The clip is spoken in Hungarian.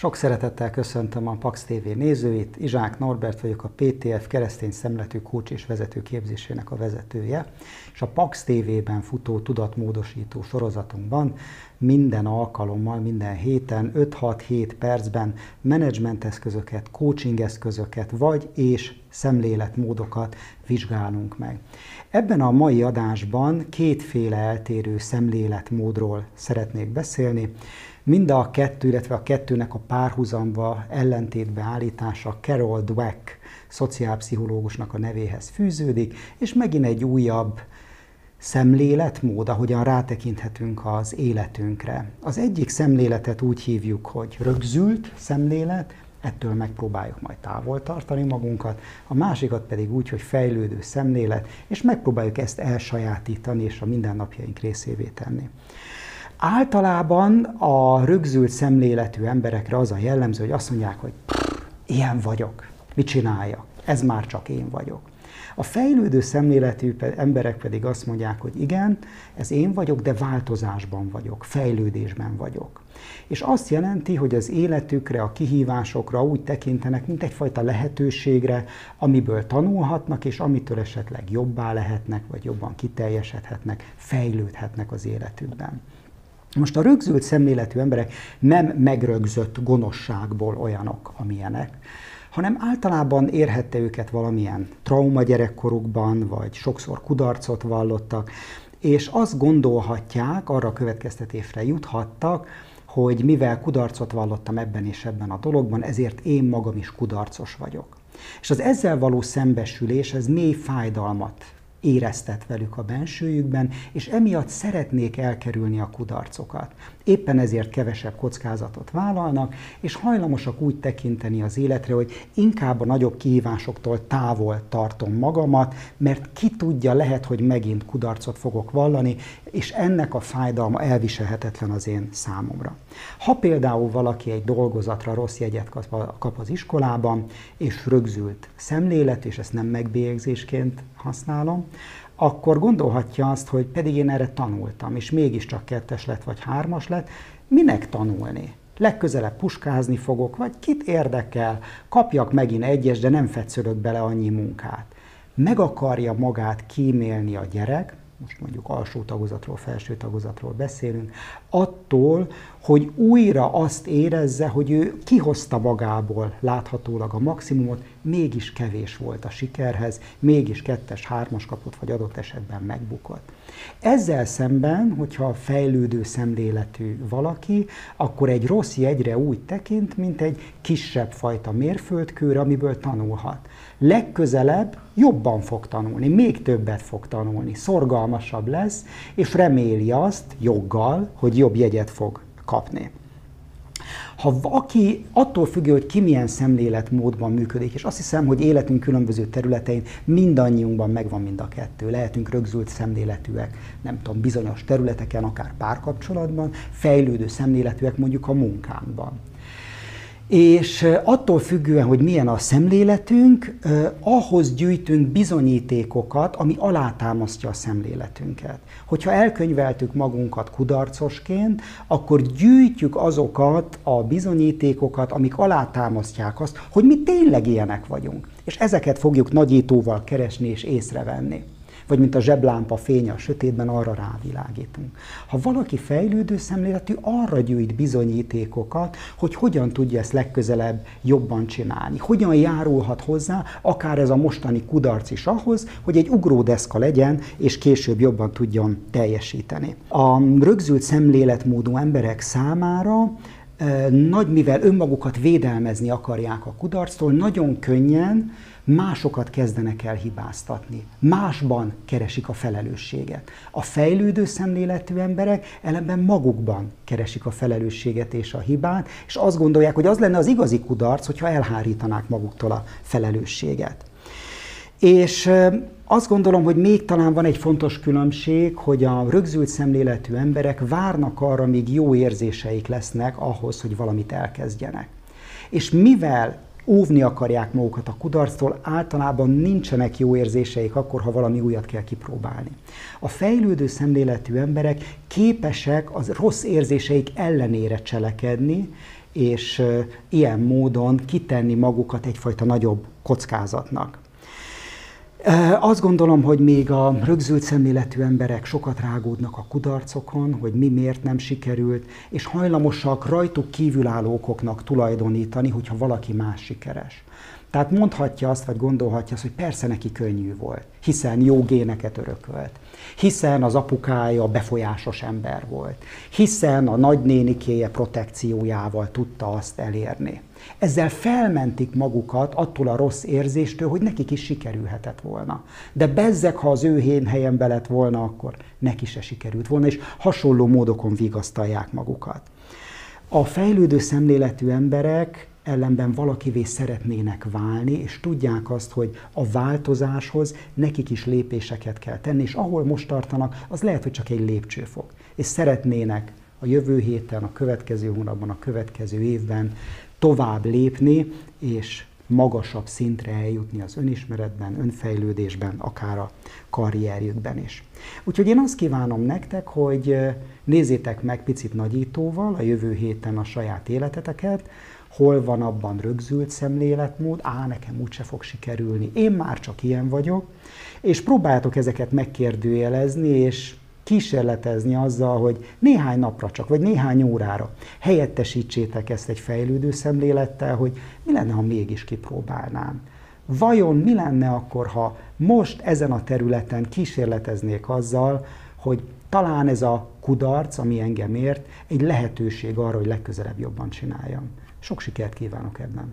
Sok szeretettel köszöntöm a Pax TV nézőit. Izsák Norbert vagyok, a PTF keresztény szemletű kócs és vezető képzésének a vezetője. És a Pax TV-ben futó tudatmódosító sorozatunkban minden alkalommal, minden héten 5-6-7 percben menedzsment eszközöket, coaching eszközöket, vagy és szemléletmódokat vizsgálunk meg. Ebben a mai adásban kétféle eltérő szemléletmódról szeretnék beszélni. Mind a kettő, illetve a kettőnek a párhuzamba, ellentétbe állítása Carol Dweck szociálpszichológusnak a nevéhez fűződik, és megint egy újabb szemléletmód, ahogyan rátekinthetünk az életünkre. Az egyik szemléletet úgy hívjuk, hogy rögzült szemlélet, ettől megpróbáljuk majd távol tartani magunkat, a másikat pedig úgy, hogy fejlődő szemlélet, és megpróbáljuk ezt elsajátítani és a mindennapjaink részévé tenni. Általában a rögzült szemléletű emberekre az a jellemző, hogy azt mondják, hogy ilyen vagyok, mit csináljak, ez már csak én vagyok. A fejlődő szemléletű emberek pedig azt mondják, hogy igen, ez én vagyok, de változásban vagyok, fejlődésben vagyok. És azt jelenti, hogy az életükre, a kihívásokra úgy tekintenek, mint egyfajta lehetőségre, amiből tanulhatnak, és amitől esetleg jobbá lehetnek, vagy jobban kiteljesedhetnek, fejlődhetnek az életükben. Most a rögzült szemléletű emberek nem megrögzött gonoszságból olyanok, amilyenek, hanem általában érhette őket valamilyen trauma gyerekkorukban, vagy sokszor kudarcot vallottak, és azt gondolhatják, arra a következtetésre juthattak, hogy mivel kudarcot vallottam ebben és ebben a dologban, ezért én magam is kudarcos vagyok. És az ezzel való szembesülés, ez mély fájdalmat éreztet velük a bensőjükben, és emiatt szeretnék elkerülni a kudarcokat. Éppen ezért kevesebb kockázatot vállalnak, és hajlamosak úgy tekinteni az életre, hogy inkább a nagyobb kihívásoktól távol tartom magamat, mert ki tudja, lehet, hogy megint kudarcot fogok vallani, és ennek a fájdalma elviselhetetlen az én számomra. Ha például valaki egy dolgozatra rossz jegyet kap az iskolában, és rögzült szemlélet, és ezt nem megbélyegzésként használom, akkor gondolhatja azt, hogy pedig én erre tanultam, és mégiscsak kettes lett, vagy hármas lett, minek tanulni? Legközelebb puskázni fogok, vagy kit érdekel, kapjak megint egyes, de nem fetszölök bele annyi munkát. Meg akarja magát kímélni a gyerek, most mondjuk alsó tagozatról, felső tagozatról beszélünk, attól, hogy újra azt érezze, hogy ő kihozta magából láthatólag a maximumot, mégis kevés volt a sikerhez, mégis kettes, hármas kapott, vagy adott esetben megbukott. Ezzel szemben, hogyha fejlődő szemléletű valaki, akkor egy rossz jegyre úgy tekint, mint egy kisebb fajta mérföldkőre, amiből tanulhat. Legközelebb jobban fog tanulni, még többet fog tanulni, szorgalmasabb lesz, és reméli azt joggal, hogy jobb jegyet fog kapni. Ha valaki attól függő, hogy ki milyen szemléletmódban működik, és azt hiszem, hogy életünk különböző területein mindannyiunkban megvan mind a kettő. Lehetünk rögzült szemléletűek, nem tudom, bizonyos területeken, akár párkapcsolatban, fejlődő szemléletűek mondjuk a munkánkban. És attól függően, hogy milyen a szemléletünk, ahhoz gyűjtünk bizonyítékokat, ami alátámasztja a szemléletünket. Hogyha elkönyveltük magunkat kudarcosként, akkor gyűjtjük azokat a bizonyítékokat, amik alátámasztják azt, hogy mi tényleg ilyenek vagyunk. És ezeket fogjuk nagyítóval keresni és észrevenni vagy mint a zseblámpa fény a sötétben, arra rávilágítunk. Ha valaki fejlődő szemléletű, arra gyűjt bizonyítékokat, hogy hogyan tudja ezt legközelebb jobban csinálni. Hogyan járulhat hozzá, akár ez a mostani kudarc is ahhoz, hogy egy ugródeszka legyen, és később jobban tudjon teljesíteni. A rögzült szemléletmódú emberek számára nagy, mivel önmagukat védelmezni akarják a kudarctól, nagyon könnyen másokat kezdenek el hibáztatni. Másban keresik a felelősséget. A fejlődő szemléletű emberek ellenben magukban keresik a felelősséget és a hibát, és azt gondolják, hogy az lenne az igazi kudarc, hogyha elhárítanák maguktól a felelősséget. És azt gondolom, hogy még talán van egy fontos különbség, hogy a rögzült szemléletű emberek várnak arra, míg jó érzéseik lesznek ahhoz, hogy valamit elkezdjenek. És mivel óvni akarják magukat a kudarctól, általában nincsenek jó érzéseik akkor, ha valami újat kell kipróbálni. A fejlődő szemléletű emberek képesek az rossz érzéseik ellenére cselekedni, és ilyen módon kitenni magukat egyfajta nagyobb kockázatnak. Azt gondolom, hogy még a rögzült szemléletű emberek sokat rágódnak a kudarcokon, hogy mi miért nem sikerült, és hajlamosak rajtuk kívülálló okoknak tulajdonítani, hogyha valaki más sikeres. Tehát mondhatja azt, vagy gondolhatja azt, hogy persze neki könnyű volt, hiszen jó géneket örökölt, hiszen az apukája befolyásos ember volt, hiszen a nagynénikéje protekciójával tudta azt elérni. Ezzel felmentik magukat attól a rossz érzéstől, hogy nekik is sikerülhetett volna. De bezzek, ha az ő hén helyen lett volna, akkor neki se sikerült volna, és hasonló módokon vigasztalják magukat. A fejlődő szemléletű emberek ellenben valakivé szeretnének válni, és tudják azt, hogy a változáshoz nekik is lépéseket kell tenni, és ahol most tartanak, az lehet, hogy csak egy lépcsőfok. És szeretnének a jövő héten, a következő hónapban, a következő évben tovább lépni, és magasabb szintre eljutni az önismeretben, önfejlődésben, akár a karrierjükben is. Úgyhogy én azt kívánom nektek, hogy nézzétek meg picit nagyítóval a jövő héten a saját életeteket, hol van abban rögzült szemléletmód, á, nekem úgyse fog sikerülni, én már csak ilyen vagyok, és próbáljátok ezeket megkérdőjelezni, és kísérletezni azzal, hogy néhány napra csak, vagy néhány órára helyettesítsétek ezt egy fejlődő szemlélettel, hogy mi lenne, ha mégis kipróbálnám. Vajon mi lenne akkor, ha most ezen a területen kísérleteznék azzal, hogy talán ez a kudarc, ami engem ért, egy lehetőség arra, hogy legközelebb jobban csináljam. Sok sikert kívánok ebben!